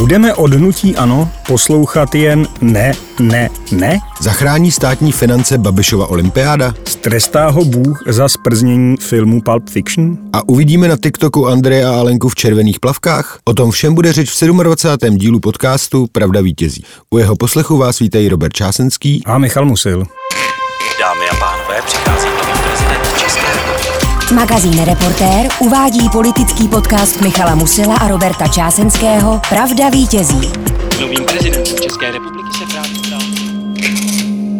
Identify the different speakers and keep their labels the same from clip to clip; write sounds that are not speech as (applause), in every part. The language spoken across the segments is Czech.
Speaker 1: Budeme od hnutí ano poslouchat jen ne, ne, ne?
Speaker 2: Zachrání státní finance Babišova olympiáda?
Speaker 1: Strestá ho Bůh za sprznění filmu Pulp Fiction?
Speaker 2: A uvidíme na TikToku Andreje a Alenku v červených plavkách? O tom všem bude řeč v 27. dílu podcastu Pravda vítězí. U jeho poslechu vás vítají Robert Čásenský
Speaker 1: a Michal Musil.
Speaker 3: Dámy a pánové, přichází
Speaker 4: Magazín Reportér uvádí politický podcast Michala Musila a Roberta Čásenského Pravda vítězí.
Speaker 3: Novým prezidentem České republiky se právě stal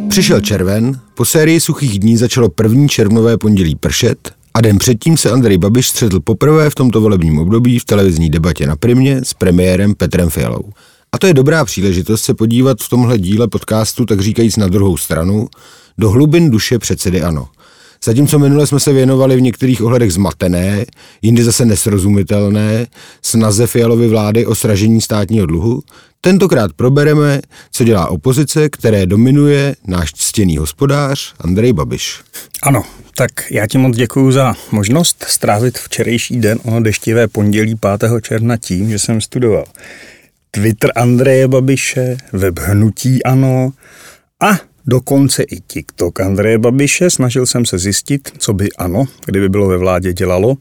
Speaker 2: Přišel červen, po sérii suchých dní začalo první červnové pondělí pršet a den předtím se Andrej Babiš střetl poprvé v tomto volebním období v televizní debatě na Primě s premiérem Petrem Fialou. A to je dobrá příležitost se podívat v tomhle díle podcastu, tak říkajíc na druhou stranu, do hlubin duše předsedy ANO. Zatímco minule jsme se věnovali v některých ohledech zmatené, jindy zase nesrozumitelné, snaze Fialovy vlády o sražení státního dluhu, tentokrát probereme, co dělá opozice, které dominuje náš ctěný hospodář Andrej Babiš.
Speaker 1: Ano, tak já ti moc děkuji za možnost strávit včerejší den o deštivé pondělí 5. června tím, že jsem studoval Twitter Andreje Babiše, web Hnutí Ano a dokonce i TikTok Andreje Babiše. Snažil jsem se zjistit, co by ano, kdyby bylo ve vládě dělalo,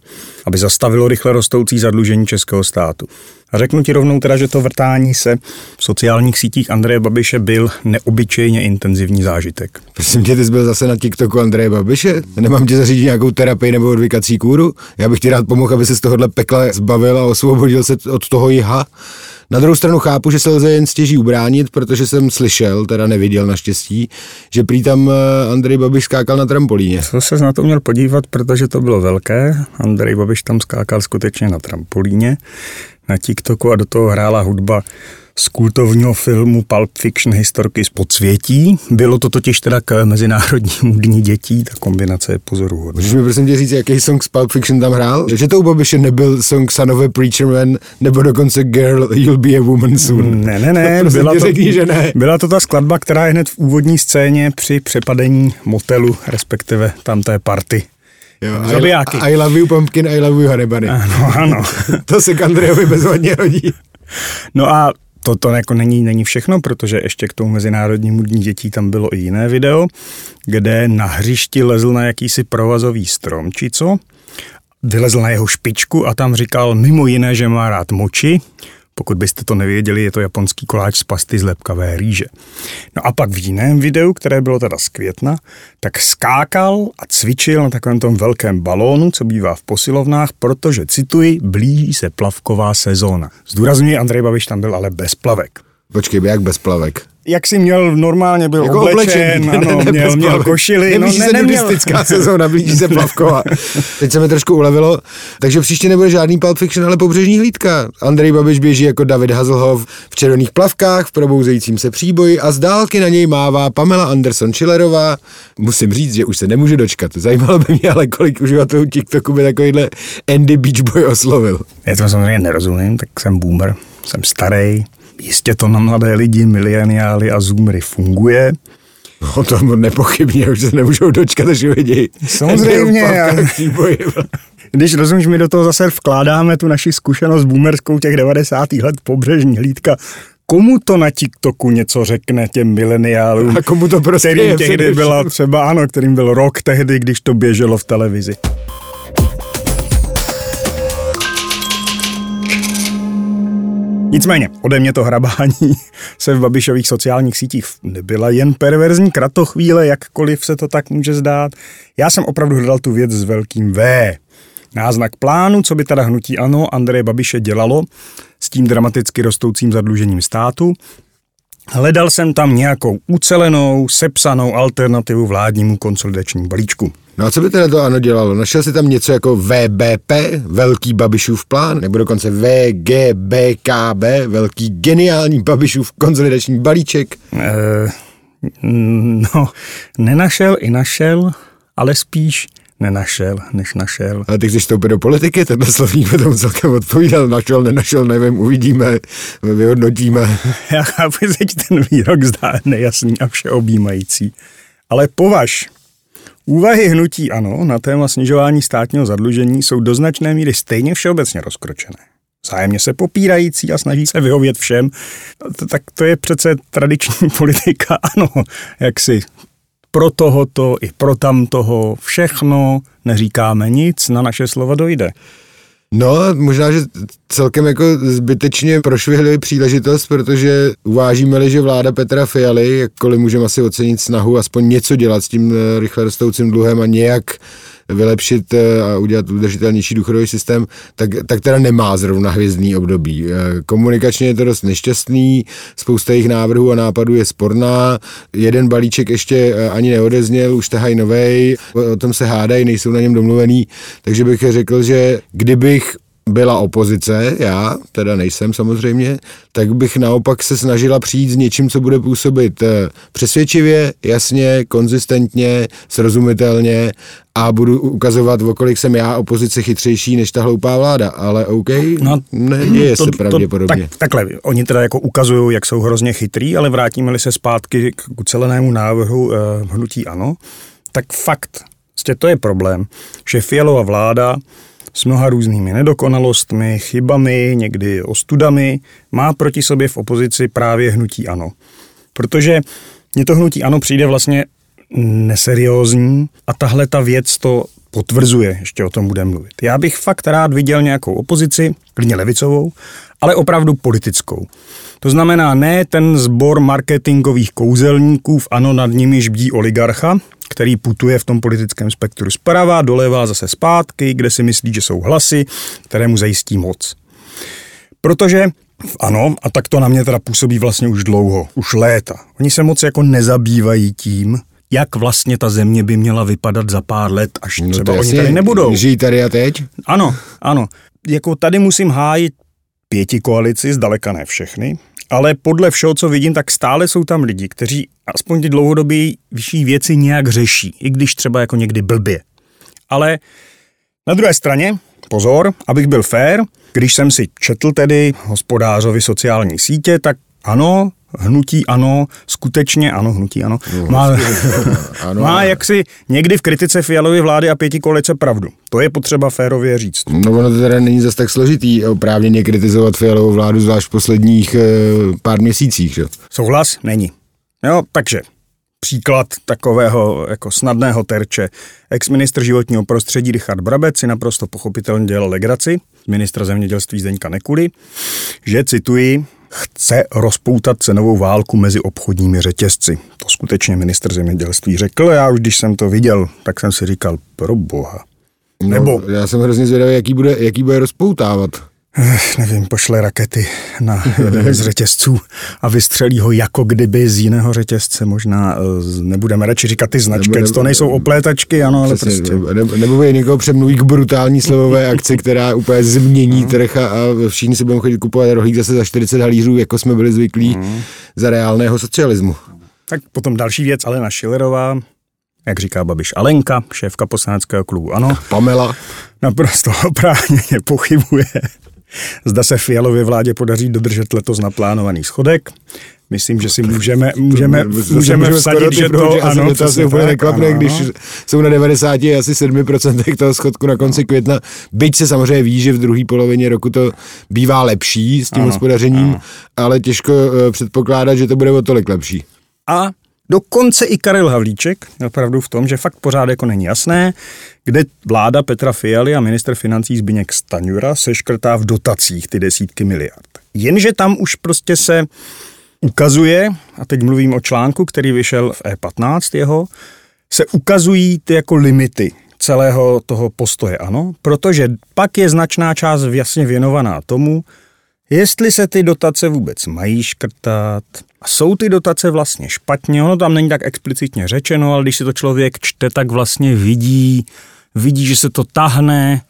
Speaker 1: aby zastavilo rychle rostoucí zadlužení českého státu. A řeknu ti rovnou teda, že to vrtání se v sociálních sítích Andreje Babiše byl neobyčejně intenzivní zážitek.
Speaker 2: Prosím tě, ty jsi byl zase na TikToku Andreje Babiše? Nemám tě zařídit nějakou terapii nebo odvykací kůru? Já bych ti rád pomohl, aby se z tohohle pekla zbavil a osvobodil se od toho jiha. Na druhou stranu chápu, že se lze jen stěží ubránit, protože jsem slyšel, teda neviděl naštěstí, že prý tam eh, Andrej Babiš skákal na trampolíně.
Speaker 1: Co se na to měl podívat, protože to bylo velké. Andrej Babiš tam skákal skutečně na trampolíně na TikToku a do toho hrála hudba z kultovního filmu Pulp Fiction historky z podsvětí. Bylo to totiž teda k Mezinárodnímu dní dětí, ta kombinace je pozoruhodná.
Speaker 2: Můžeš mi prosím tě říct, jaký song z Pulp Fiction tam hrál? Že to u Babiše nebyl song Son of a Preacher Man, nebo dokonce Girl, You'll Be a Woman Soon.
Speaker 1: Ne, ne, ne. (laughs)
Speaker 2: Prosím
Speaker 1: byla, to,
Speaker 2: řekni, že ne.
Speaker 1: byla to ta skladba, která je hned v úvodní scéně při přepadení motelu, respektive tam té party.
Speaker 2: Jo,
Speaker 1: Zabijáky.
Speaker 2: I, I love you pumpkin, I love you honey bunny. (laughs)
Speaker 1: Ano, ano. (laughs)
Speaker 2: to se k Andrejovi bezvadně hodí.
Speaker 1: No a to, to jako není, není všechno, protože ještě k tomu Mezinárodnímu dní dětí tam bylo i jiné video, kde na hřišti lezl na jakýsi provazový strom, či co, vylezl na jeho špičku a tam říkal mimo jiné, že má rád moči, pokud byste to nevěděli, je to japonský koláč z pasty z lepkavé rýže. No a pak v jiném videu, které bylo teda z května, tak skákal a cvičil na takovém tom velkém balónu, co bývá v posilovnách, protože, cituji, blíží se plavková sezóna. Zdůrazňuji, Andrej Babiš tam byl ale bez plavek.
Speaker 2: Počkej, jak bez plavek?
Speaker 1: Jak si měl, normálně byl
Speaker 2: Jako
Speaker 1: oblečen,
Speaker 2: oblečený,
Speaker 1: ano,
Speaker 2: ne, ne,
Speaker 1: měl,
Speaker 2: bez
Speaker 1: měl
Speaker 2: plavek.
Speaker 1: košily. no,
Speaker 2: Neblíží
Speaker 1: ne,
Speaker 2: se
Speaker 1: neměl.
Speaker 2: nudistická (laughs) sezóna, blíží se plavková. Teď se mi trošku ulevilo, takže příště nebude žádný Pulp Fiction, ale pobřežní hlídka. Andrej Babiš běží jako David Hasselhoff v červených plavkách, v probouzejícím se příboji a z dálky na něj mává Pamela Anderson Schillerová. Musím říct, že už se nemůžu dočkat. Zajímalo by mě ale, kolik uživatelů TikToku by takovýhle Andy Beach Boy oslovil.
Speaker 1: Já to samozřejmě nerozumím, tak jsem boomer, jsem starý. Jistě to na mladé lidi, mileniály a zoomery funguje.
Speaker 2: O tom nepochybně, už se nemůžou dočkat, až uvidí.
Speaker 1: Samozřejmě. Když rozumíš, my do toho zase vkládáme tu naši zkušenost boomerskou těch 90. let pobřežní hlídka. Komu to na TikToku něco řekne těm mileniálům?
Speaker 2: A komu to prostě
Speaker 1: kterým
Speaker 2: je
Speaker 1: tehdy byla třeba, ano, kterým byl rok tehdy, když to běželo v televizi. Nicméně, ode mě to hrabání (laughs) se v Babišových sociálních sítích nebyla jen perverzní kratochvíle, jakkoliv se to tak může zdát. Já jsem opravdu hledal tu věc s velkým V. Náznak plánu, co by teda hnutí ANO Andreje Babiše dělalo s tím dramaticky rostoucím zadlužením státu. Hledal jsem tam nějakou ucelenou, sepsanou alternativu vládnímu konsolidačnímu balíčku.
Speaker 2: No a co by teda to ano dělalo? Našel si tam něco jako VBP, Velký Babišův plán, nebo dokonce VGBKB, Velký geniální Babišův konsolidační balíček?
Speaker 1: Eh, no, nenašel i našel, ale spíš nenašel, než našel.
Speaker 2: Ale ty chceš vstoupit do politiky, tenhle slovník by tomu celkem odpovídal. Našel, nenašel, nevím, uvidíme, vyhodnotíme. (laughs)
Speaker 1: Já chápu, že ti ten výrok zdá nejasný a všeobjímající. Ale považ, úvahy hnutí ano na téma snižování státního zadlužení jsou do značné míry stejně všeobecně rozkročené. zájemně se popírající a snaží se vyhovět všem, tak to je přece tradiční (laughs) politika, ano, jak si pro tohoto i pro tamtoho, všechno, neříkáme nic, na naše slova dojde.
Speaker 2: No, možná, že celkem jako zbytečně prošvihli příležitost, protože uvážíme-li, že vláda Petra Fialy, jakkoliv můžeme asi ocenit snahu aspoň něco dělat s tím eh, rychle rostoucím dluhem a nějak vylepšit eh, a udělat udržitelnější důchodový systém, tak, tak teda nemá zrovna hvězdný období. Eh, komunikačně je to dost nešťastný, spousta jejich návrhů a nápadů je sporná, jeden balíček ještě eh, ani neodezněl, už tahají novej, o tom se hádají, nejsou na něm domluvený, takže bych řekl, že kdybych byla opozice, já teda nejsem samozřejmě, tak bych naopak se snažila přijít s něčím, co bude působit eh, přesvědčivě, jasně, konzistentně, srozumitelně a budu ukazovat, okolik jsem já opozice chytřejší než ta hloupá vláda, ale OK, no, neděje to, se pravděpodobně.
Speaker 1: tak, takhle, oni teda jako ukazují, jak jsou hrozně chytrý, ale vrátíme-li se zpátky k ucelenému návrhu eh, hnutí ANO, tak fakt, to je problém, že Fialová vláda s mnoha různými nedokonalostmi, chybami, někdy ostudami, má proti sobě v opozici právě hnutí ANO. Protože mně to hnutí ANO přijde vlastně neseriózní a tahle ta věc to potvrzuje, ještě o tom budeme mluvit. Já bych fakt rád viděl nějakou opozici, klidně levicovou, ale opravdu politickou. To znamená ne ten sbor marketingových kouzelníků, v ano nad nimi žbdí oligarcha, který putuje v tom politickém spektru zprava, doleva, zase zpátky, kde si myslí, že jsou hlasy, které mu zajistí moc. Protože ano, a tak to na mě teda působí vlastně už dlouho, už léta. Oni se moc jako nezabývají tím, jak vlastně ta země by měla vypadat za pár let, až no třeba oni tady nebudou.
Speaker 2: Žijí tady a teď?
Speaker 1: Ano, ano. Jako tady musím hájit pěti koalici, zdaleka ne všechny, ale podle všeho, co vidím, tak stále jsou tam lidi, kteří aspoň ty dlouhodobě vyšší věci nějak řeší, i když třeba jako někdy blbě. Ale na druhé straně, pozor, abych byl fair, když jsem si četl tedy hospodářovi sociální sítě, tak ano, hnutí ano, skutečně ano, hnutí ano, (laughs) no, má, ano, má jaksi někdy v kritice Fialovy vlády a pěti koalice pravdu. To je potřeba férově říct.
Speaker 2: No ono to teda není zase tak složitý oprávněně kritizovat Fialovou vládu, zvlášť v posledních e, pár měsících. Že?
Speaker 1: Souhlas? Není. Jo, takže příklad takového jako snadného terče. Ex-ministr životního prostředí Richard Brabec si naprosto pochopitelně dělal legraci, ministra zemědělství Zdeňka Nekuly, že, cituji, chce rozpoutat cenovou válku mezi obchodními řetězci. To skutečně minister zemědělství řekl. Já už když jsem to viděl, tak jsem si říkal, pro boha.
Speaker 2: No, Nebo... Já jsem hrozně zvědavý, jaký bude, jaký bude rozpoutávat.
Speaker 1: Eh, nevím, pošle rakety na (laughs) jeden z řetězců a vystřelí ho jako kdyby z jiného řetězce. Možná eh, nebudeme radši říkat ty značky, nebo, nebo, to nejsou oplétačky, ano, ale přesně, prostě.
Speaker 2: Nebo, nebo je někoho přemluví k brutální slovové akci, která úplně změní mm. trh a, a všichni si budou chodit kupovat rohlík zase za 40 halířů, jako jsme byli zvyklí mm. za reálného socialismu.
Speaker 1: Tak potom další věc, Alena Šilerová, jak říká Babiš Alenka, šéfka poslaneckého klubu, ano.
Speaker 2: Pamela.
Speaker 1: Naprosto (laughs) oprávněně pochybuje Zda se Fialově vládě podaří dodržet letos naplánovaný schodek. Myslím, že si můžeme, můžeme, můžeme, vsadit, že to,
Speaker 2: ano, to asi úplně neklapne, když jsou na 90 asi 7% (laughs) toho schodku na konci května. Byť se samozřejmě ví, že v druhé polovině roku to bývá lepší s tím ano, hospodařením, ano. ale těžko uh, předpokládat, že to bude o tolik lepší.
Speaker 1: A Dokonce i Karel Havlíček opravdu v tom, že fakt pořád jako není jasné, kde vláda Petra Fialy a minister financí Zbigněk Staňura se škrtá v dotacích ty desítky miliard. Jenže tam už prostě se ukazuje, a teď mluvím o článku, který vyšel v E15 jeho, se ukazují ty jako limity celého toho postoje, ano, protože pak je značná část jasně věnovaná tomu, jestli se ty dotace vůbec mají škrtat, a jsou ty dotace vlastně špatně, ono tam není tak explicitně řečeno, ale když si to člověk čte, tak vlastně vidí, vidí, že se to tahne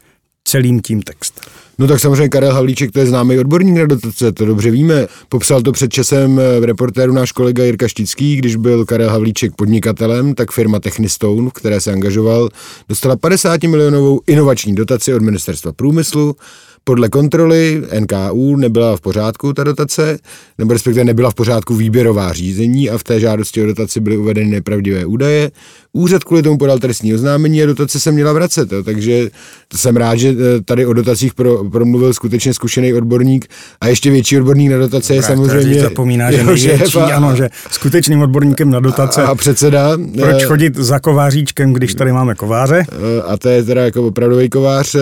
Speaker 1: celým tím textem.
Speaker 2: No tak samozřejmě Karel Havlíček, to je známý odborník na dotace, to dobře víme. Popsal to před časem v reportéru náš kolega Jirka Štický, když byl Karel Havlíček podnikatelem, tak firma Technistone, v které se angažoval, dostala 50 milionovou inovační dotaci od ministerstva průmyslu podle kontroly NKU nebyla v pořádku ta dotace, nebo respektive nebyla v pořádku výběrová řízení a v té žádosti o dotaci byly uvedeny nepravdivé údaje. Úřad kvůli tomu podal trestní oznámení a dotace se měla vracet. Jo. Takže jsem rád, že eh, tady o dotacích pro, promluvil skutečně zkušený odborník a ještě větší odborník na dotace je samozřejmě.
Speaker 1: zapomíná, že největší,
Speaker 2: a-
Speaker 1: ano, že skutečným odborníkem na dotace.
Speaker 2: a, a předseda.
Speaker 1: Proč
Speaker 2: eh,
Speaker 1: chodit za kováříčkem, když tady máme kováře?
Speaker 2: Eh, a to je teda jako opravdový kovář.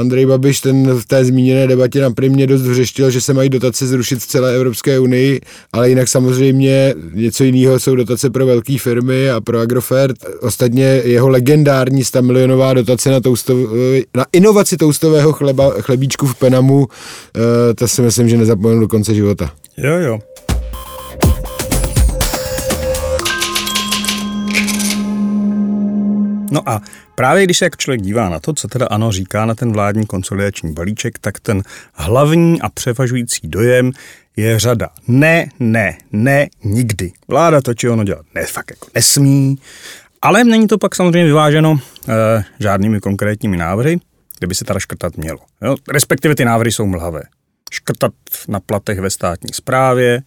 Speaker 2: Andrej Babiš ten v té zmíněné debatě na primě dost vřeštil, že se mají dotace zrušit v celé Evropské unii, ale jinak samozřejmě něco jiného jsou dotace pro velké firmy a pro Agrofert. Ostatně jeho legendární 100 milionová dotace na, toustov, na inovaci toustového chleba, chlebíčku v Penamu, eh, to si myslím, že nezapomenu do konce života.
Speaker 1: Jo, jo. No a právě když se jak člověk dívá na to, co teda ano říká na ten vládní konsolidační balíček, tak ten hlavní a převažující dojem je řada ne, ne, ne, nikdy. Vláda to či ono dělat ne, fakt jako nesmí, ale není to pak samozřejmě vyváženo eh, žádnými konkrétními návrhy, kde by se teda škrtat mělo. Jo? Respektive ty návrhy jsou mlhavé. Škrtat na platech ve státní správě,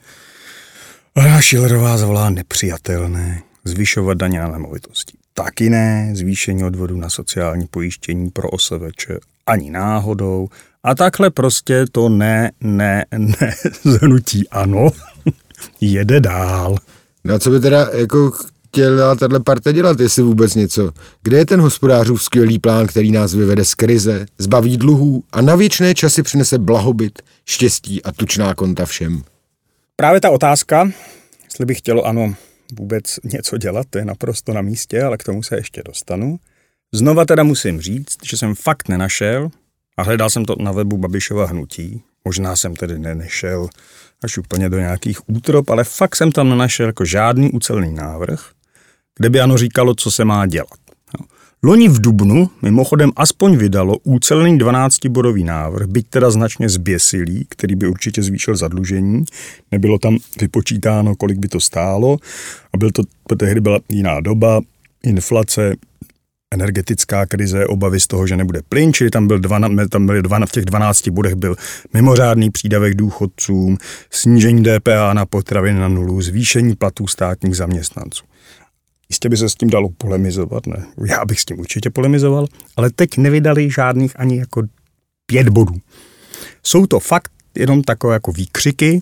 Speaker 1: Šilerová zavolá nepřijatelné. Zvyšovat daně na nemovitosti. Taky ne. Zvýšení odvodu na sociální pojištění pro OSVČ ani náhodou. A takhle prostě to ne, ne, ne zhnutí ano (laughs) jede dál.
Speaker 2: No a co by teda jako chtěla tahle parte dělat, jestli vůbec něco? Kde je ten hospodářův skvělý plán, který nás vyvede z krize, zbaví dluhů a na věčné časy přinese blahobyt, štěstí a tučná konta všem?
Speaker 1: Právě ta otázka, jestli by chtělo ano vůbec něco dělat, to je naprosto na místě, ale k tomu se ještě dostanu. Znova teda musím říct, že jsem fakt nenašel, a hledal jsem to na webu Babišova hnutí, možná jsem tedy nenešel až úplně do nějakých útrop, ale fakt jsem tam nenašel jako žádný ucelný návrh, kde by ano říkalo, co se má dělat. Jo. Loni v Dubnu mimochodem aspoň vydalo úcelný 12-bodový návrh, byť teda značně zběsilý, který by určitě zvýšil zadlužení. Nebylo tam vypočítáno, kolik by to stálo. A byl to, tehdy byla jiná doba, inflace, energetická krize, obavy z toho, že nebude plyn, čili tam, byl dva, tam byly dva, v těch 12 bodech byl mimořádný přídavek důchodcům, snížení DPA na potraviny na nulu, zvýšení platů státních zaměstnanců. Jistě by se s tím dalo polemizovat, ne? Já bych s tím určitě polemizoval, ale teď nevydali žádných ani jako pět bodů. Jsou to fakt jenom takové jako výkřiky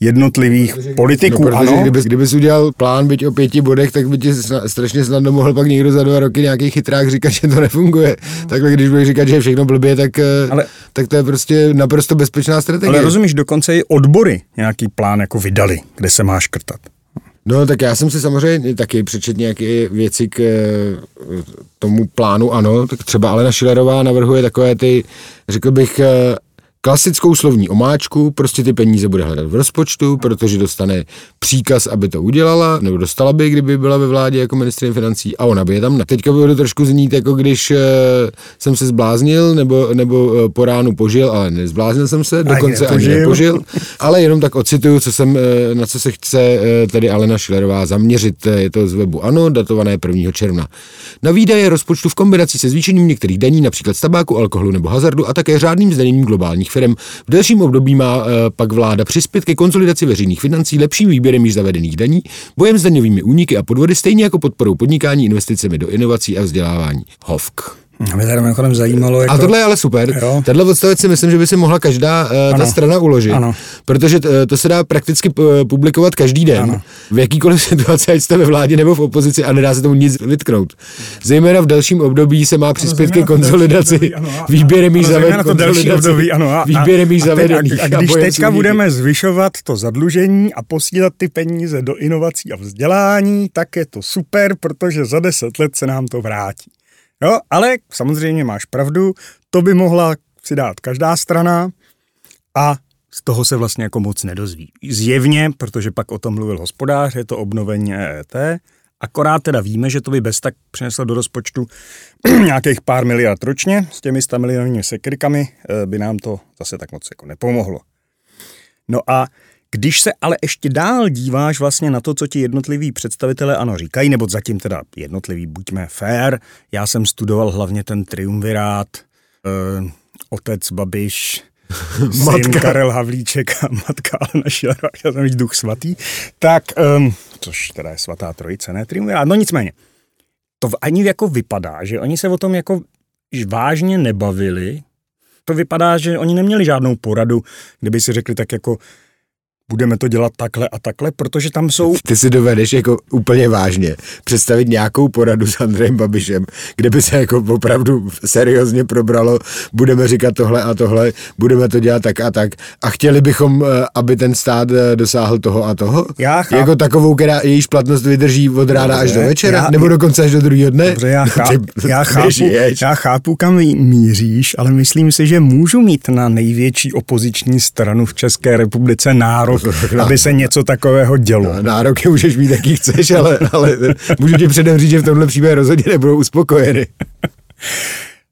Speaker 1: jednotlivých politiků,
Speaker 2: no, protože
Speaker 1: ano.
Speaker 2: Kdyby, kdybys udělal plán byť o pěti bodech, tak by ti sna- strašně snadno mohl pak někdo za dva roky nějaký chytrák říkat, že to nefunguje. Takhle, když budeš říkat, že je všechno blbě, tak, ale,
Speaker 1: Ale-
Speaker 2: tak to je prostě naprosto bezpečná strategie.
Speaker 1: Ale rozumíš, dokonce i odbory nějaký plán jako vydali, kde se má škrtat.
Speaker 2: No tak já jsem si samozřejmě taky přečet nějaké věci k eh, tomu plánu, ano, tak třeba Alena Šilerová navrhuje takové ty, řekl bych, eh, klasickou slovní omáčku, prostě ty peníze bude hledat v rozpočtu, protože dostane příkaz, aby to udělala, nebo dostala by, kdyby byla ve vládě jako ministrině financí a ona by je tam. na- Teďka by to trošku znít, jako když eh, jsem se zbláznil, nebo, nebo eh, po ránu požil, ale nezbláznil jsem se, dokonce ani
Speaker 1: nepožil.
Speaker 2: ale jenom tak ocituju, co jsem, eh, na co se chce eh, tedy Alena Šilerová zaměřit. Je to z webu ANO, datované 1. června. Na výdaje rozpočtu v kombinaci se zvýšením některých daní, například z tabáku, alkoholu nebo hazardu a také řádným zdaněním globálních firm. V delším období má eh, pak vláda přispět ke konsolidaci veřejných financí, lepším výběrem již zavedených daní, bojem s daňovými úniky a podvody, stejně jako podporou podnikání, investicemi do inovací a vzdělávání. Hovk.
Speaker 1: A mě tady mimochodem zajímalo, jako...
Speaker 2: A tohle je ale super.
Speaker 1: Jo.
Speaker 2: Tenhle odstavec si myslím, že by si mohla každá uh, ta
Speaker 1: Ano.
Speaker 2: strana uložit.
Speaker 1: Ano.
Speaker 2: Protože t, to se dá prakticky uh, publikovat každý den.
Speaker 1: Ano.
Speaker 2: V jakýkoliv (laughs) situaci, ať jste ve vládě nebo v opozici a nedá se tomu nic vytknout. Zejména v dalším období se má přispět ke konsolidaci.
Speaker 1: období, ano, (laughs) a-
Speaker 2: Výběrem již zavedených.
Speaker 1: to. A,
Speaker 2: Výběrem již
Speaker 1: a,
Speaker 2: zavedených.
Speaker 1: A, a když
Speaker 2: s
Speaker 1: teďka budeme zvyšovat to zadlužení a posílat ty peníze do inovací a vzdělání, tak je to super, protože za deset let se nám to vrátí. Jo, ale samozřejmě máš pravdu, to by mohla si dát každá strana a z toho se vlastně jako moc nedozví. Zjevně, protože pak o tom mluvil hospodář, je to obnovení EET, akorát teda víme, že to by bez tak přineslo do rozpočtu (clears throat) nějakých pár miliard ročně, s těmi 100 milionovými sekrikami eh, by nám to zase tak moc jako nepomohlo. No a když se ale ještě dál díváš vlastně na to, co ti jednotliví představitelé ano říkají, nebo zatím teda jednotliví, buďme fair, já jsem studoval hlavně ten triumvirát, eh, otec Babiš, (laughs) syn. Karel Havlíček a matka Alena Šilerová, já jsem duch svatý, tak, um, což teda je svatá trojice, ne triumvirát, no nicméně, to ani jako vypadá, že oni se o tom jako vážně nebavili, to vypadá, že oni neměli žádnou poradu, kdyby si řekli tak jako budeme to dělat takhle a takhle, protože tam jsou
Speaker 2: Ty si dovedeš jako úplně vážně představit nějakou poradu s Andrejem Babišem, kde by se jako opravdu seriózně probralo, budeme říkat tohle a tohle, budeme to dělat tak a tak a chtěli bychom, eh, aby ten stát eh, dosáhl toho a toho?
Speaker 1: Já chápu.
Speaker 2: Jako takovou, která jejíž platnost vydrží od rána až do
Speaker 1: Dobře,
Speaker 2: večera?
Speaker 1: já-
Speaker 2: nebo dokonce až do druhého dne?
Speaker 1: Dobře, já, (laughs)
Speaker 2: Ty-
Speaker 1: chápu, (laughs) já,
Speaker 2: ty
Speaker 1: chápu,
Speaker 2: žiješ.
Speaker 1: já chápu, kam mí- míříš, ale myslím si, že můžu mít na největší opoziční stranu v České republice nárok, aby se něco takového dělo.
Speaker 2: Nároky můžeš mít, jaký chceš, ale, ale můžu ti předem říct, že v tomhle případě rozhodně nebudou uspokojeny.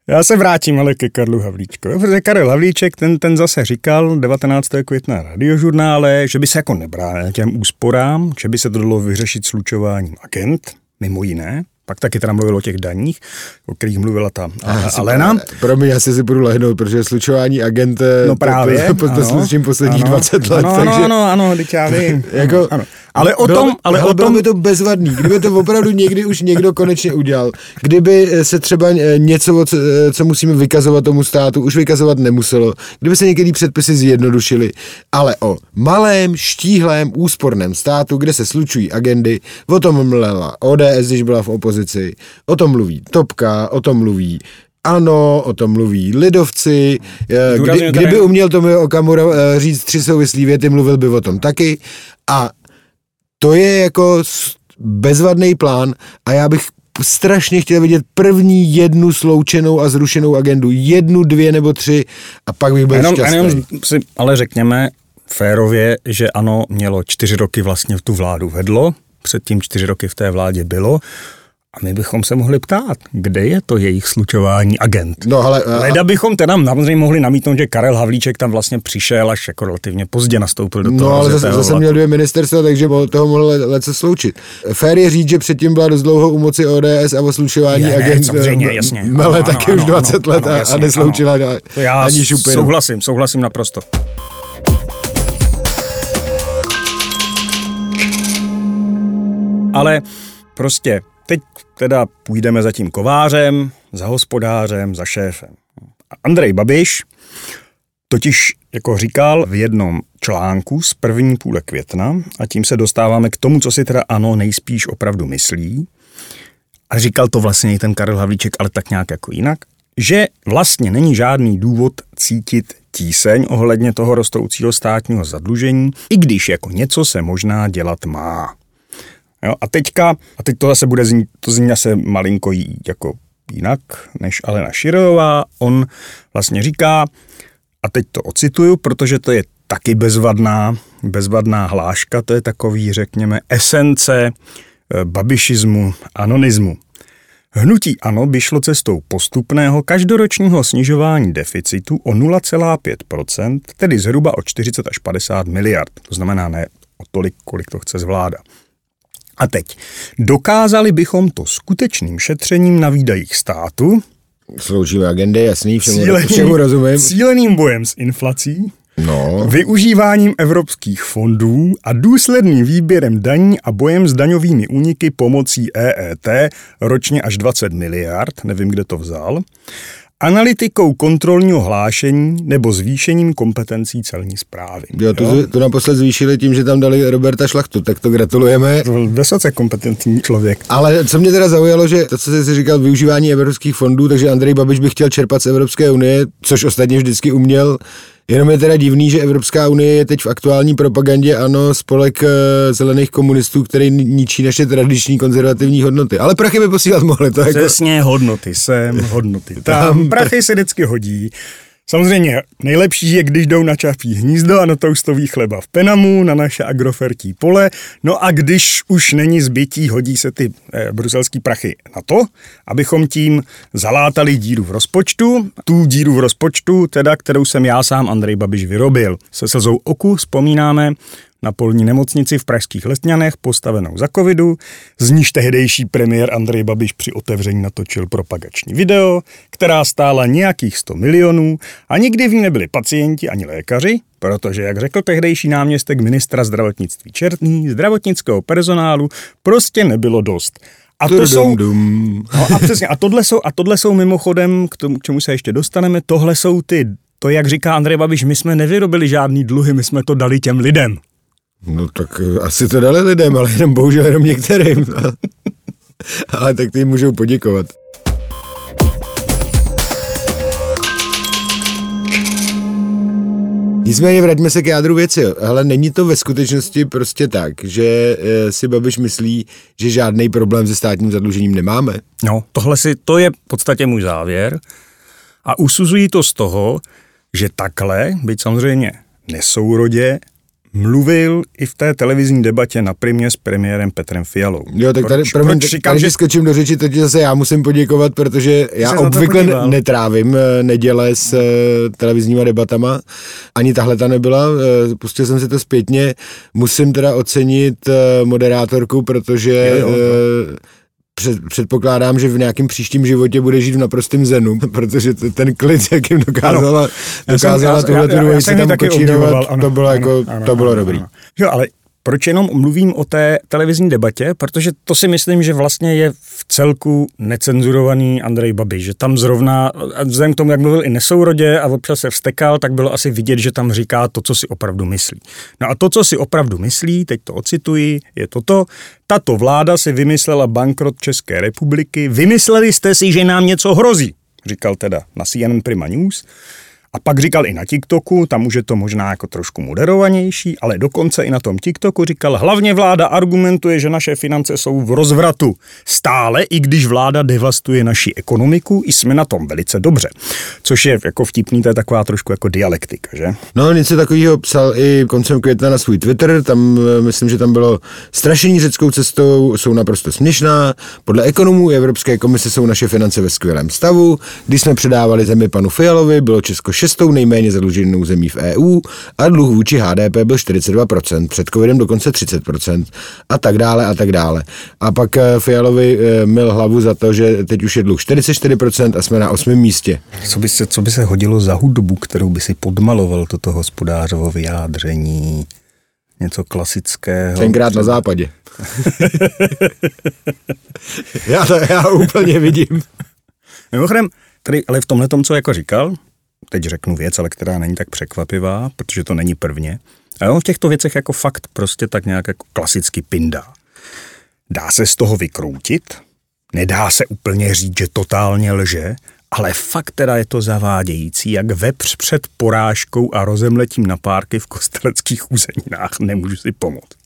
Speaker 1: Já se vrátím ale ke Karlu Havlíčkovi, protože Karel Havlíček, ten, ten zase říkal 19. května na radiožurnále, že by se jako nebránil těm úsporám, že by se to dalo vyřešit slučováním agent, mimo jiné. Pak taky teda mluvil o těch daních, o kterých mluvila ta Alena.
Speaker 2: Promiň, já si si budu lehnout, protože slučování agent
Speaker 1: No právě.
Speaker 2: to, to, (laughs) to, to
Speaker 1: ano,
Speaker 2: posledních
Speaker 1: ano,
Speaker 2: 20 let,
Speaker 1: ano,
Speaker 2: takže...
Speaker 1: Ano, ano, ano, teď já vím. (laughs)
Speaker 2: Jako,
Speaker 1: ano. Ale o
Speaker 2: bylo
Speaker 1: tom, ale
Speaker 2: hele,
Speaker 1: o tom,
Speaker 2: by to bezvadný, kdyby to opravdu někdy už někdo konečně udělal. Kdyby eh, se třeba eh, něco, eh, co musíme vykazovat tomu státu, už vykazovat nemuselo. Kdyby se některé předpisy zjednodušily. Ale o malém, štíhlém, úsporném státu, kde se slučují agendy, o tom mlela ODS, když byla v opozici, o tom mluví Topka, o tom mluví ano, o tom mluví lidovci. eh, Kdy, kdyby uměl tomu Okamura eh, říct tři souvislý věty, mluvil by o tom taky. A to je jako bezvadný plán a já bych strašně chtěl vidět první jednu sloučenou a zrušenou agendu. Jednu, dvě nebo tři a pak bych byl
Speaker 1: jenom,
Speaker 2: šťastný.
Speaker 1: jenom si ale řekněme férově, že ano, mělo čtyři roky vlastně tu vládu vedlo, předtím čtyři roky v té vládě bylo a my bychom se mohli ptát, kde je to jejich slučování agent.
Speaker 2: No, ale, a-
Speaker 1: Leda bychom teda samozřejmě mohli namítnout, že Karel Havlíček tam vlastně přišel až jako relativně pozdě nastoupil do toho
Speaker 2: No, ale zase, zase měl dvě ministerstva, takže toho mohl le- lehce sloučit. Fér je říct, že předtím byla dost dlouho u moci ODS a o slučování
Speaker 1: Je,
Speaker 2: agent
Speaker 1: samozřejmě,
Speaker 2: eh,
Speaker 1: jasně. (laughs)
Speaker 2: mele
Speaker 1: Ano,
Speaker 2: taky
Speaker 1: ano,
Speaker 2: už 20
Speaker 1: ano,
Speaker 2: let
Speaker 1: ano,
Speaker 2: a, a
Speaker 1: jasně,
Speaker 2: nesloučila
Speaker 1: ano. já
Speaker 2: ani šupinu.
Speaker 1: souhlasím, souhlasím naprosto. Ale prostě teď teda půjdeme za tím kovářem, za hospodářem, za šéfem. Andrej Babiš totiž jako říkal v jednom článku z první půle května, a tím se dostáváme k tomu, co si teda ano nejspíš opravdu myslí, a říkal to vlastně i ten Karel Havlíček, ale tak nějak jako jinak, že vlastně není žádný důvod cítit tíseň ohledně toho rostoucího státního zadlužení, i když jako něco se možná dělat má. Jo, a teďka, a teď to zase bude znít, to zní zase malinko jí- jako jinak než Alena Širová, on vlastně říká, a teď to ocituju, protože to je taky bezvadná, bezvadná hláška, to je takový, řekněme, esence eh, babišismu, anonismu. Hnutí ANO by šlo cestou postupného každoročního snižování deficitu o 0,5%, tedy zhruba o 40 až 50 miliard. To znamená ne o tolik, kolik to chce zvláda. A teď, dokázali bychom to skutečným šetřením na výdajích státu,
Speaker 2: Sloučíme agendy, jasný, všemu,
Speaker 1: cíleným,
Speaker 2: všemu rozumím.
Speaker 1: cíleným bojem s inflací,
Speaker 2: No,
Speaker 1: využíváním evropských fondů a důsledným výběrem daní a bojem s daňovými úniky pomocí EET ročně až 20 miliard, nevím, kde to vzal, analytikou kontrolního hlášení nebo zvýšením kompetencí celní zprávy.
Speaker 2: jo, to, to naposled zvýšili tím, že tam dali Roberta Šlachtu, tak to gratulujeme.
Speaker 1: To byl vysoce kompetentní člověk.
Speaker 2: Ale co mě teda zaujalo, že to, co jsi říkal, využívání evropských fondů, takže Andrej Babiš by chtěl čerpat z Evropské unie, což ostatně vždycky uměl. Jenom je teda divný, že Evropská unie je teď v aktuální propagandě, ano, spolek eh, zelených komunistů, který ničí naše tradiční konzervativní hodnoty. Ale prachy by posílat mohli, to jako...
Speaker 1: Přesně hodnoty sem, hodnoty (laughs) tam. Prachy se vždycky hodí. Samozřejmě nejlepší je, když jdou na čapí hnízdo a na toustový chleba v Penamu, na naše agrofertí pole. No a když už není zbytí, hodí se ty eh, bruselský prachy na to, abychom tím zalátali díru v rozpočtu. Tu díru v rozpočtu, teda, kterou jsem já sám Andrej Babiš vyrobil. Se slzou oku vzpomínáme na polní nemocnici v pražských Letňanech postavenou za covidu, z níž tehdejší premiér Andrej Babiš při otevření natočil propagační video, která stála nějakých 100 milionů a nikdy v ní nebyli pacienti ani lékaři, protože, jak řekl tehdejší náměstek ministra zdravotnictví Čertný, zdravotnického personálu prostě nebylo dost. A to jsou, no a přesně, a tohle jsou, a tohle jsou mimochodem, k, tomu, k čemu se ještě dostaneme, tohle jsou ty, to jak říká Andrej Babiš, my jsme nevyrobili žádný dluhy, my jsme to dali těm lidem.
Speaker 2: No tak eh, asi to dali lidem, ale jenom bohužel jenom některým. (laughs) ale tak ty můžou poděkovat. Nicméně vraťme se k jádru věci. Ale není to ve skutečnosti prostě tak, že e, si Babiš myslí, že žádný problém se státním zadlužením nemáme?
Speaker 1: No, tohle si, to je v podstatě můj závěr. A usuzují to z toho, že takhle, byť samozřejmě nesourodě, mluvil i v té televizní debatě na primě s premiérem Petrem Fialou.
Speaker 2: Jo, tak tady, proč, promiň, proč říkám, tady že... skočím do řeči, teď zase já musím poděkovat, protože já obvykle netrávím eh, neděle s uh, televizníma debatama, ani tahle ta nebyla, uh, pustil jsem si to zpětně, musím teda ocenit moderátorku, protože jo, jo, uh, před, předpokládám, že v nějakém příštím životě bude žít v naprostém zenu, (laughs) protože ten klid, jak jim dokázala, ano. dokázala tuhle tu si tam kočírovat, to bylo, ano, jako, ano, to bylo ano, dobrý. Ano.
Speaker 1: Jo, ale proč jenom mluvím o té televizní debatě? Protože to si myslím, že vlastně je v celku necenzurovaný Andrej Babiš, že tam zrovna, vzhledem k tomu, jak mluvil i nesourodě a občas se vstekal, tak bylo asi vidět, že tam říká to, co si opravdu myslí. No a to, co si opravdu myslí, teď to ocituji, je toto, tato vláda si vymyslela bankrot České republiky, vymysleli jste si, že nám něco hrozí, říkal teda na CNN Prima News, a pak říkal i na TikToku, tam už je to možná jako trošku moderovanější, ale dokonce i na tom TikToku říkal, hlavně vláda argumentuje, že naše finance jsou v rozvratu. Stále, i když vláda devastuje naši ekonomiku, jsme na tom velice dobře. Což je jako vtipný, to je taková trošku jako dialektika, že?
Speaker 2: No, něco takového psal i koncem května na svůj Twitter, tam eh, myslím, že tam bylo strašení řeckou cestou, jsou naprosto směšná. Podle ekonomů Evropské komise jsou naše finance ve skvělém stavu. Když jsme předávali zemi panu Fialovi, bylo Česko šestou nejméně zadluženou zemí v EU a dluh vůči HDP byl 42%, před covidem dokonce 30% a tak dále a tak dále. A pak eh, Fialovi eh, mil hlavu za to, že teď už je dluh 44% a jsme na osmém místě.
Speaker 1: Co by, se, co by se hodilo za hudbu, kterou by si podmaloval toto hospodářovo vyjádření? Něco klasického.
Speaker 2: Tenkrát na západě. (laughs) já to já úplně vidím.
Speaker 1: Mimochodem, tady, ale v tomhle tom, co jako říkal, teď řeknu věc, ale která není tak překvapivá, protože to není prvně. A on v těchto věcech jako fakt prostě tak nějak jako klasicky pindá. Dá se z toho vykroutit, nedá se úplně říct, že totálně lže, ale fakt teda je to zavádějící, jak vepř před porážkou a rozemletím na párky v kosteleckých úzeninách nemůžu si pomoct.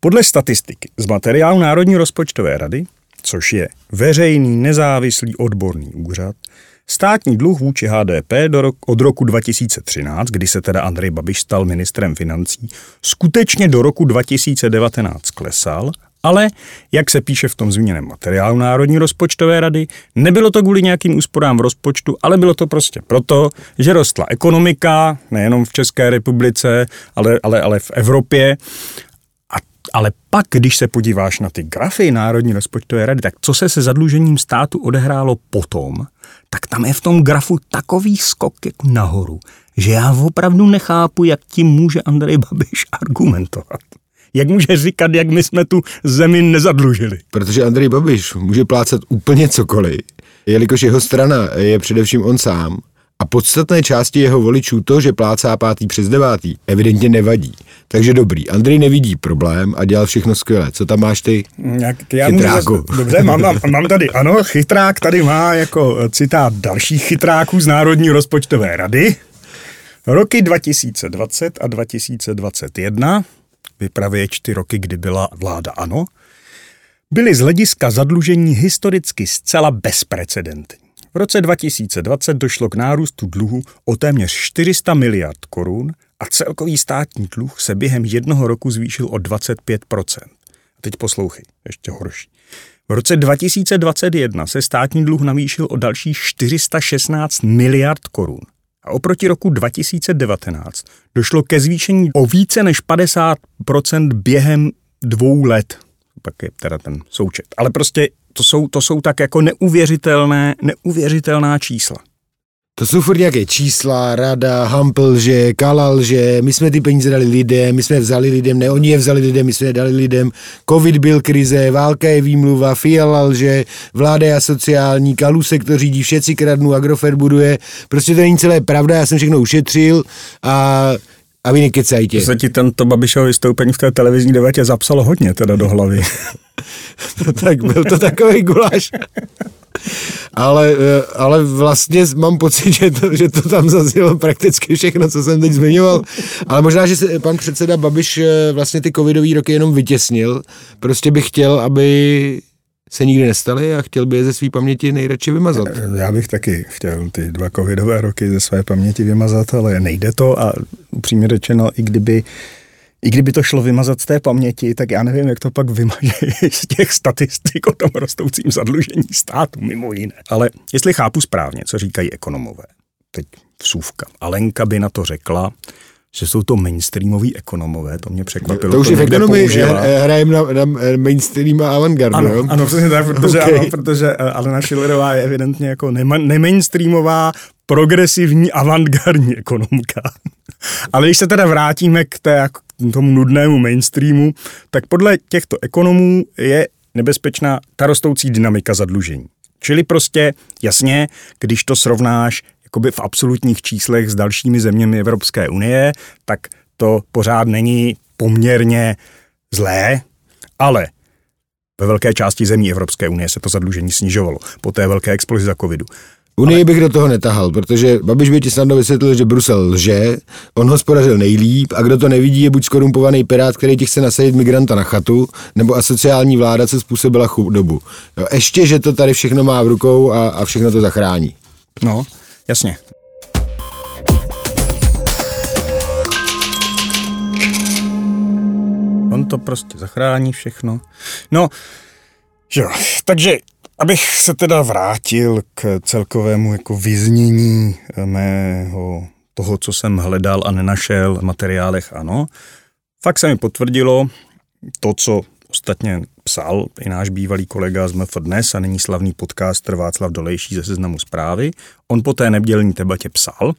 Speaker 1: Podle statistiky z materiálu Národní rozpočtové rady, což je veřejný nezávislý odborný úřad, Státní dluh vůči HDP do rok, od roku 2013, kdy se teda Andrej Babiš stal ministrem financí, skutečně do roku 2019 klesal, ale, jak se píše v tom zmíněném materiálu Národní rozpočtové rady, nebylo to kvůli nějakým úsporám v rozpočtu, ale bylo to prostě proto, že rostla ekonomika, nejenom v České republice, ale, ale, ale v Evropě. Ale pak, když se podíváš na ty grafy Národní rozpočtové rady, tak co se se zadlužením státu odehrálo potom, tak tam je v tom grafu takový skok jako nahoru, že já opravdu nechápu, jak tím může Andrej Babiš (laughs) argumentovat. Jak může říkat, jak my jsme tu zemi nezadlužili?
Speaker 2: Protože Andrej Babiš může plácat úplně cokoliv, jelikož jeho strana je především on sám a podstatné části jeho voličů to, že plácá pátý přes devátý, evidentně nevadí. Takže dobrý, Andrej nevidí problém a dělal všechno skvěle. Co tam máš ty?
Speaker 1: Jak, já Chytráku. Můžu, dobře, mám, mám, mám tady, ano, chytrák tady má jako citát dalších chytráků z Národní rozpočtové rady. Roky 2020 a 2021, vypravěč ty roky, kdy byla vláda ANO, byly z hlediska zadlužení historicky zcela bezprecedentní. V roce 2020 došlo k nárůstu dluhu o téměř 400 miliard korun a celkový státní dluh se během jednoho roku zvýšil o 25 A teď poslouchej, ještě horší. V roce 2021 se státní dluh navýšil o dalších 416 miliard korun A oproti roku 2019 došlo ke zvýšení o více než 50% během dvou let. Pak je teda ten součet. Ale prostě to jsou, to jsou tak jako neuvěřitelné, neuvěřitelná čísla.
Speaker 2: To jsou furt nějaké čísla, rada, Hampl lže, Kala lže, my jsme ty peníze dali lidem, my jsme je vzali lidem, ne, oni je vzali lidem, my jsme je dali lidem, covid byl krize, válka je výmluva, Fiala lže, vláda je asociální, Kalusek to řídí, všetci kradnou, Agrofert buduje, prostě to není celé pravda, já jsem všechno ušetřil a a vy nekecajtě.
Speaker 1: Se ti tento Babišovo vystoupení v té televizní debatě zapsalo hodně teda do hlavy.
Speaker 2: no (laughs) tak byl to takový guláš. ale, eh, ale vlastně mám pocit, že to, že to tam zaznělo prakticky všechno, co jsem teď zmiňoval. Ale možná, že se pan předseda Babiš eh, vlastně ty covidové roky jenom vytěsnil. Prostě bych chtěl, aby se nikdy nestaly a chtěl by je ze své paměti nejradši vymazat.
Speaker 1: Já bych taky chtěl ty dva covidové roky ze své paměti vymazat, ale nejde to a upřímně řečeno, i kdyby i kdyby to šlo vymazat z té paměti, tak já nevím, jak to pak vymaže z těch statistik o tom rostoucím zadlužení státu, mimo jiné. Ale jestli chápu správně, co říkají ekonomové, teď vsuvka. Alenka by na to řekla, že jsou to mainstreamoví ekonomové, to mě překvapilo.
Speaker 2: To už je v ekonomii, hrajeme na, na mainstream a avantgardu.
Speaker 1: Ano, jo? ano, přesně tak, protože, okay. ano, protože eh, Alena Schillerová je evidentně jako nemainstreamová, progresivní avantgardní ekonomka. (laughs) Ale když se teda vrátíme k, té, k tomu nudnému mainstreamu, tak podle těchto ekonomů je nebezpečná ta rostoucí dynamika zadlužení. Čili prostě jasně, když to srovnáš jakoby v absolutních číslech s dalšími zeměmi Evropské unie, tak to pořád není poměrně zlé, ale ve velké části zemí Evropské unie se to zadlužení snižovalo po té velké explozi za covidu.
Speaker 2: Unii ale... bych do toho netahal, protože Babiš by ti snadno vysvětlil, že Brusel lže, on hospodařil nejlíp a kdo to nevidí, je buď skorumpovaný pirát, který ti chce nasadit migranta na chatu, nebo asociální vláda, co způsobila chudobu. Jo, ještě, že to tady všechno má v rukou a, a všechno to zachrání.
Speaker 1: No, Jasně. On to prostě zachrání všechno. No, jo, takže abych se teda vrátil k celkovému jako vyznění mého toho, co jsem hledal a nenašel v materiálech, ano. Fakt se mi potvrdilo to, co ostatně psal i náš bývalý kolega z MF Dnes a není slavný podcaster Václav Dolejší ze seznamu zprávy. On po té nedělní debatě psal,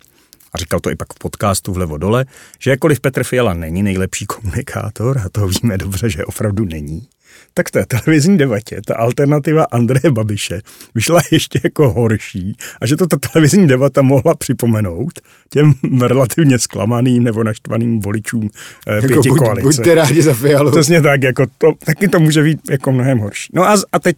Speaker 1: a říkal to i pak v podcastu vlevo dole, že jakkoliv Petr Fiala není nejlepší komunikátor, a to víme dobře, že opravdu není, tak v té televizní debatě ta alternativa Andreje Babiše vyšla ještě jako horší a že to ta televizní debata mohla připomenout těm relativně zklamaným nebo naštvaným voličům eh, jako pěti buď, koalice.
Speaker 2: Buďte rádi za Fialu.
Speaker 1: Přesně tak, jako to, taky to může být jako mnohem horší. No a, a teď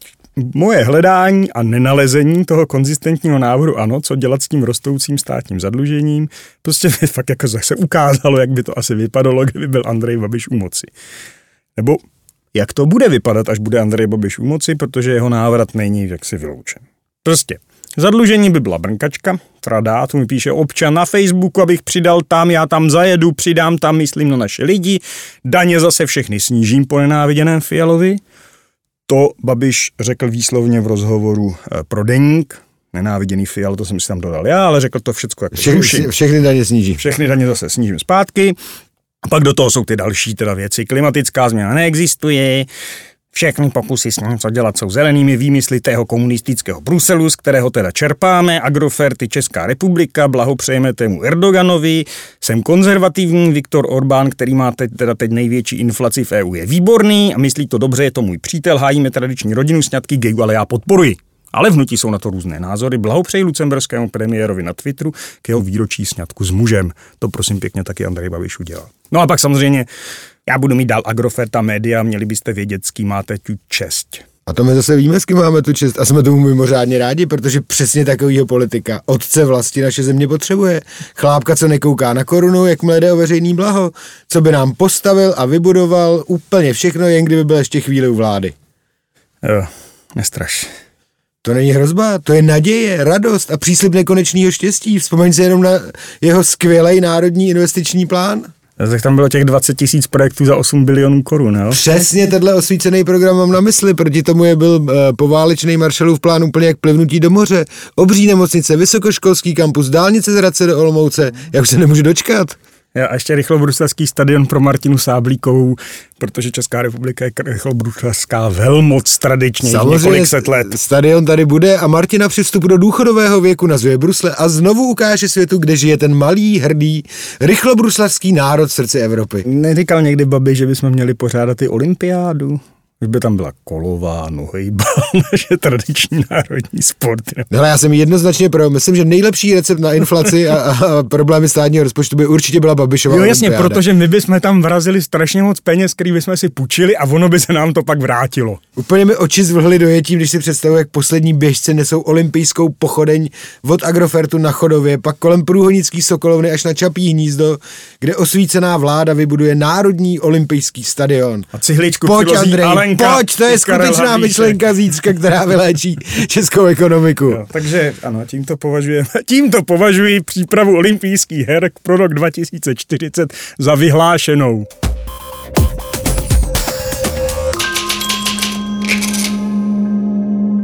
Speaker 1: moje hledání a nenalezení toho konzistentního návrhu, ano, co dělat s tím rostoucím státním zadlužením, prostě mi fakt jako zase ukázalo, jak by to asi vypadalo, kdyby byl Andrej Babiš u moci. Nebo jak to bude vypadat, až bude Andrej Babiš u moci, protože jeho návrat není jaksi vyloučen. Prostě Zadlužení by byla brnkačka, Frada, to mi píše občan na Facebooku, abych přidal tam, já tam zajedu, přidám tam, myslím na naše lidi, daně zase všechny snížím po nenáviděném Fialovi. To Babiš řekl výslovně v rozhovoru eh, pro Deník, nenáviděný Fial, to jsem si tam dodal já, ale řekl to všechno jako
Speaker 2: Vše, Všechny daně sníží.
Speaker 1: Všechny daně zase snížím zpátky. A pak do toho jsou ty další teda věci. Klimatická změna neexistuje, všechny pokusy s ním, co dělat, jsou zelenými výmysly tého komunistického Bruselu, z kterého teda čerpáme, Agroferty Česká republika, blahopřejeme tému Erdoganovi, jsem konzervativní, Viktor Orbán, který má teď, teda teď největší inflaci v EU, je výborný. A myslí to dobře, je to můj přítel, hájíme tradiční rodinu, sňatky gayů, ale já podporuji. Ale v hnutí jsou na to různé názory. Blahopřeji lucemberskému premiérovi na Twitteru k jeho výročí sňatku s mužem. To prosím pěkně taky Andrej Babiš udělal. No a pak samozřejmě já budu mít dál Agroferta média, měli byste vědět, s kým máte tu čest.
Speaker 2: A to my zase víme, s kým máme tu čest a jsme tomu mimořádně rádi, protože přesně takovýho politika otce vlasti naše země potřebuje. Chlápka, co nekouká na korunu, jak jde o veřejný blaho, co by nám postavil a vybudoval úplně všechno, jen kdyby byl ještě chvíli u vlády.
Speaker 1: Jo, nestraš.
Speaker 2: To není hrozba, to je naděje, radost a příslip nekonečného štěstí. Vzpomeň si jenom na jeho skvělý národní investiční plán.
Speaker 1: Tak tam bylo těch 20 tisíc projektů za 8 bilionů korun, jo?
Speaker 2: Přesně tenhle osvícený program mám na mysli, proti tomu je byl uh, poválečný Marshallův plán úplně jak plivnutí do moře. Obří nemocnice, vysokoškolský kampus, dálnice z Hradce do Olomouce, já už se nemůžu dočkat.
Speaker 1: A ještě rychlobruslařský stadion pro Martinu Sáblíkovou, protože Česká republika je rychlobruslařská velmoc tradičně několik set let.
Speaker 2: stadion tady bude a Martina při vstupu do důchodového věku nazve Brusle a znovu ukáže světu, kde žije ten malý, hrdý, rychlobruslařský národ v srdci Evropy.
Speaker 1: Neříkal někdy Babi, že bychom měli pořádat i olympiádu? Už by tam byla kolová, nohejba, (laughs) naše tradiční národní sport.
Speaker 2: No, já jsem jednoznačně pro. Myslím, že nejlepší recept na inflaci a, a problémy státního rozpočtu by určitě byla Babišova
Speaker 1: Jo, jasně, olympiáda. protože my bychom tam vrazili strašně moc peněz, který bychom si půjčili a ono by se nám to pak vrátilo.
Speaker 2: Úplně mi oči zvlhly dojetím, když si představuji, jak poslední běžci nesou olympijskou pochodeň od Agrofertu na Chodově, pak kolem průhonický Sokolovny až na Čapí hnízdo, kde osvícená vláda vybuduje Národní olympijský stadion.
Speaker 1: A cihličku
Speaker 2: Pojď, Andrej, myšlenka. Pojď, to je skutečná myšlenka zítřka, která vyléčí českou ekonomiku. Jo,
Speaker 1: takže ano, tím to považujeme, (laughs) tím to považuji přípravu olympijských her pro rok 2040 za vyhlášenou.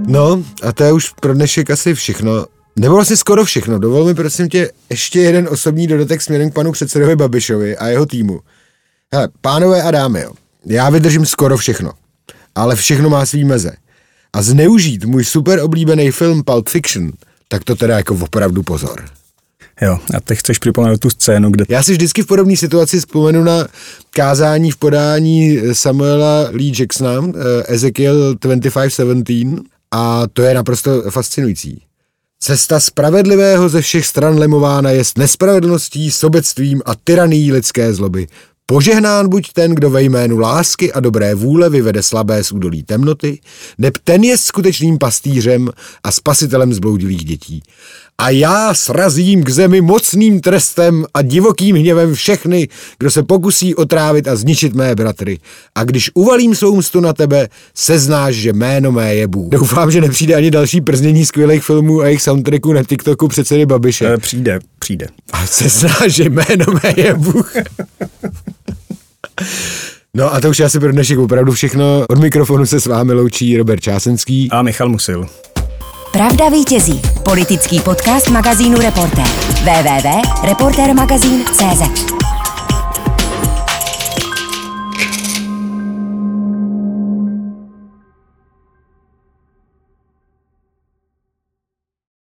Speaker 2: No, a to je už pro dnešek asi všechno. Nebo vlastně skoro všechno. Dovol mi prosím tě ještě jeden osobní dodatek směrem k panu předsedovi Babišovi a jeho týmu. Hele, pánové a dámy, jo, já vydržím skoro všechno ale všechno má svý meze. A zneužít můj super oblíbený film Pulp Fiction, tak to teda jako opravdu pozor.
Speaker 1: Jo, a teď chceš připomenout tu scénu, kde...
Speaker 2: Já si vždycky v podobné situaci vzpomenu na kázání v podání Samuela Lee Jacksona, eh, Ezekiel 2517, a to je naprosto fascinující. Cesta spravedlivého ze všech stran lemována je s nespravedlností, sobectvím a tyraný lidské zloby. Požehnán buď ten, kdo ve jménu lásky a dobré vůle vyvede slabé z údolí temnoty, neb ten je skutečným pastýřem a spasitelem zbloudilých dětí a já srazím k zemi mocným trestem a divokým hněvem všechny, kdo se pokusí otrávit a zničit mé bratry. A když uvalím svou mstu na tebe, seznáš, že jméno mé je Bůh. Doufám, že nepřijde ani další prznění skvělých filmů a jejich soundtracků na TikToku předsedy Babiše.
Speaker 1: E, přijde, přijde.
Speaker 2: A seznáš, že jméno mé je Bůh. No a to už asi pro dnešek opravdu všechno. Od mikrofonu se s vámi loučí Robert Čásenský
Speaker 1: a Michal Musil.
Speaker 4: Pravda vítězí. Politický podcast magazínu Reportér. www.reportermagazín.cz